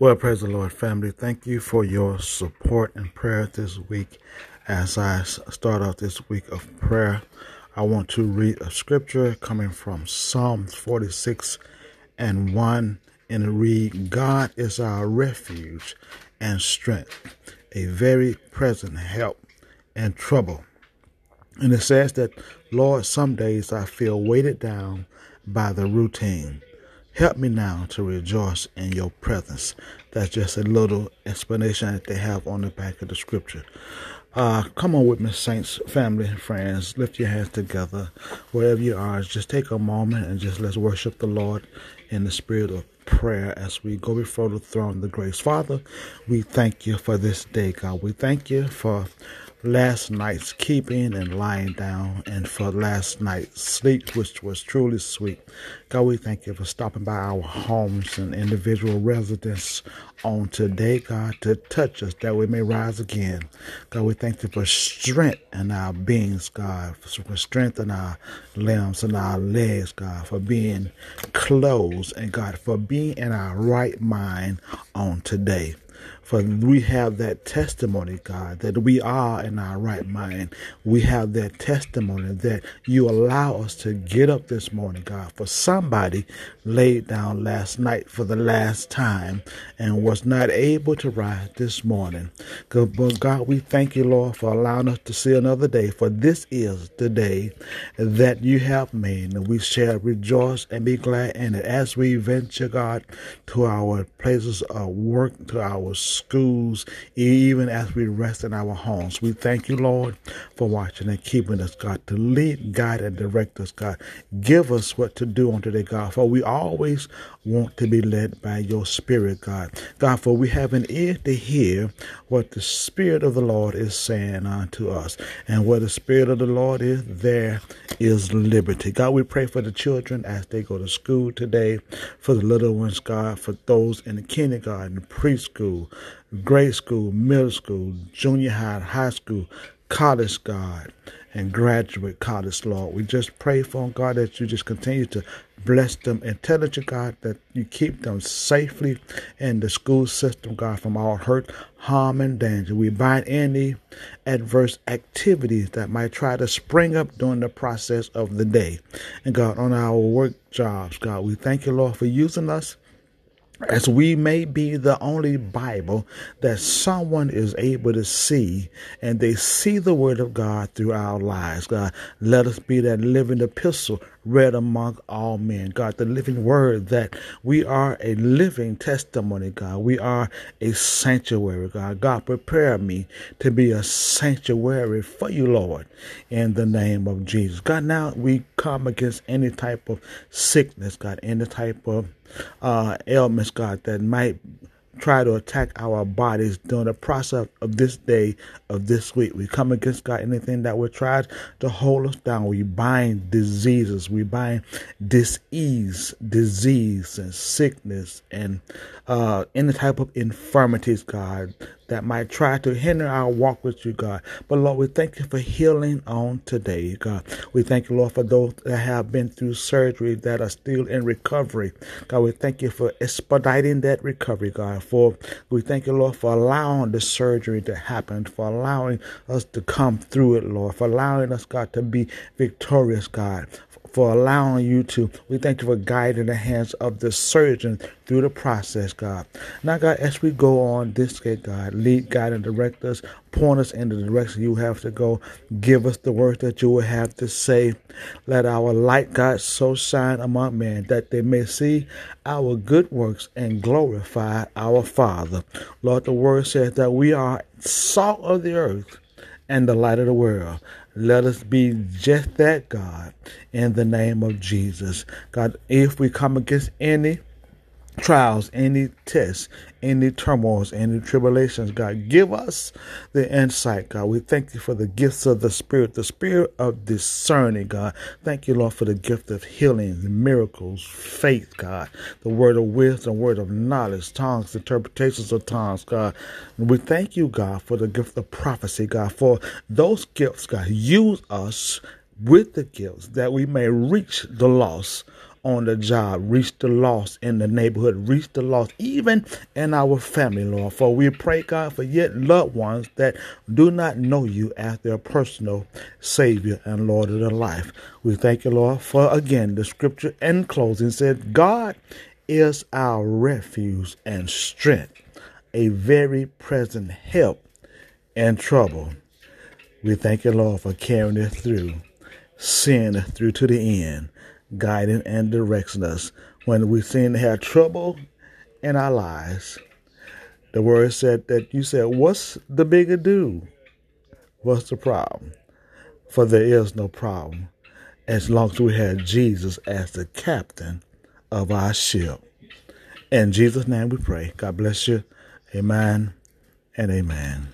Well, praise the Lord, family. Thank you for your support and prayer this week. As I start out this week of prayer, I want to read a scripture coming from Psalms 46 and 1 and read, God is our refuge and strength, a very present help in trouble. And it says that, Lord, some days I feel weighted down by the routine Help me now to rejoice in your presence. That's just a little explanation that they have on the back of the scripture. Uh, come on with me, saints, family, friends. Lift your hands together wherever you are. Just take a moment and just let's worship the Lord in the spirit of prayer as we go before the throne of grace. Father, we thank you for this day, God. We thank you for last night's keeping and lying down, and for last night's sleep, which was truly sweet. God, we thank you for stopping by our homes and individual residents on today, God, to touch us that we may rise again. God, we thank you for strength in our beings, God, for strength in our limbs and our legs, God, for being closed, and God, for being in our right mind on today. For we have that testimony, God, that we are in our right mind. We have that testimony that you allow us to get up this morning, God. For somebody laid down last night for the last time and was not able to rise this morning. But God, we thank you, Lord, for allowing us to see another day. For this is the day that you have made, and we shall rejoice and be glad in it as we venture, God, to our places of work, to our schools, even as we rest in our homes. We thank you, Lord, for watching and keeping us, God, to lead, guide, and direct us, God. Give us what to do on today, God, for we always want to be led by your Spirit, God. God, for we have an ear to hear what the Spirit of the Lord is saying unto us. And where the Spirit of the Lord is, there is liberty. God, we pray for the children as they go to school today, for the little ones, God, for those in the kindergarten, preschool, grade school, middle school, junior high, high school, college, God, and graduate college, Lord. We just pray for God that you just continue to bless them and tell it to God that you keep them safely in the school system, God, from all hurt, harm, and danger. We bind any adverse activities that might try to spring up during the process of the day. And God, on our work jobs, God, we thank you, Lord, for using us as we may be the only Bible that someone is able to see and they see the Word of God through our lives. God, let us be that living epistle read among all men. God, the living Word that we are a living testimony, God. We are a sanctuary, God. God, prepare me to be a sanctuary for you, Lord, in the name of Jesus. God, now we come against any type of sickness, God, any type of uh, ailments, God, that might try to attack our bodies during the process of this day, of this week. We come against God anything that would try to hold us down. We bind diseases, we bind disease, disease and sickness and uh, any type of infirmities, God, that might try to hinder our walk with you, God. But Lord, we thank you for healing on today, God. We thank you, Lord, for those that have been through surgery that are still in recovery. God, we thank you for expediting that recovery, God. For we thank you, Lord, for allowing the surgery to happen, for allowing us to come through it, Lord, for allowing us, God, to be victorious, God, for allowing you to. We thank you for guiding the hands of the surgeon through the process, God. Now, God, as we go on this day, God, lead, guide, and direct us, point us in the direction you have to go. Give us the words that you will have to say. Let our light, God, so shine among men that they may see our good works and glorify our Father. Lord, the word says that we are salt of the earth and the light of the world. Let us be just that, God, in the name of Jesus. God, if we come against any trials, any tests, any turmoils, any tribulations, God. Give us the insight, God. We thank you for the gifts of the Spirit, the Spirit of discerning, God. Thank you, Lord, for the gift of healing, miracles, faith, God. The word of wisdom, word of knowledge, tongues, interpretations of tongues, God. And we thank you, God, for the gift of prophecy, God. For those gifts, God, use us with the gifts that we may reach the lost on the job, reach the lost in the neighborhood, reach the lost even in our family, Lord. For we pray, God, for yet loved ones that do not know you as their personal Savior and Lord of their life. We thank you, Lord, for again the scripture in closing said, God is our refuge and strength, a very present help in trouble. We thank you, Lord, for carrying us through, seeing us through to the end, guiding and directing us when we seem to have trouble in our lives. The word said that you said, What's the bigger do? What's the problem? For there is no problem as long as we have Jesus as the captain of our ship. In Jesus' name we pray. God bless you. Amen and amen.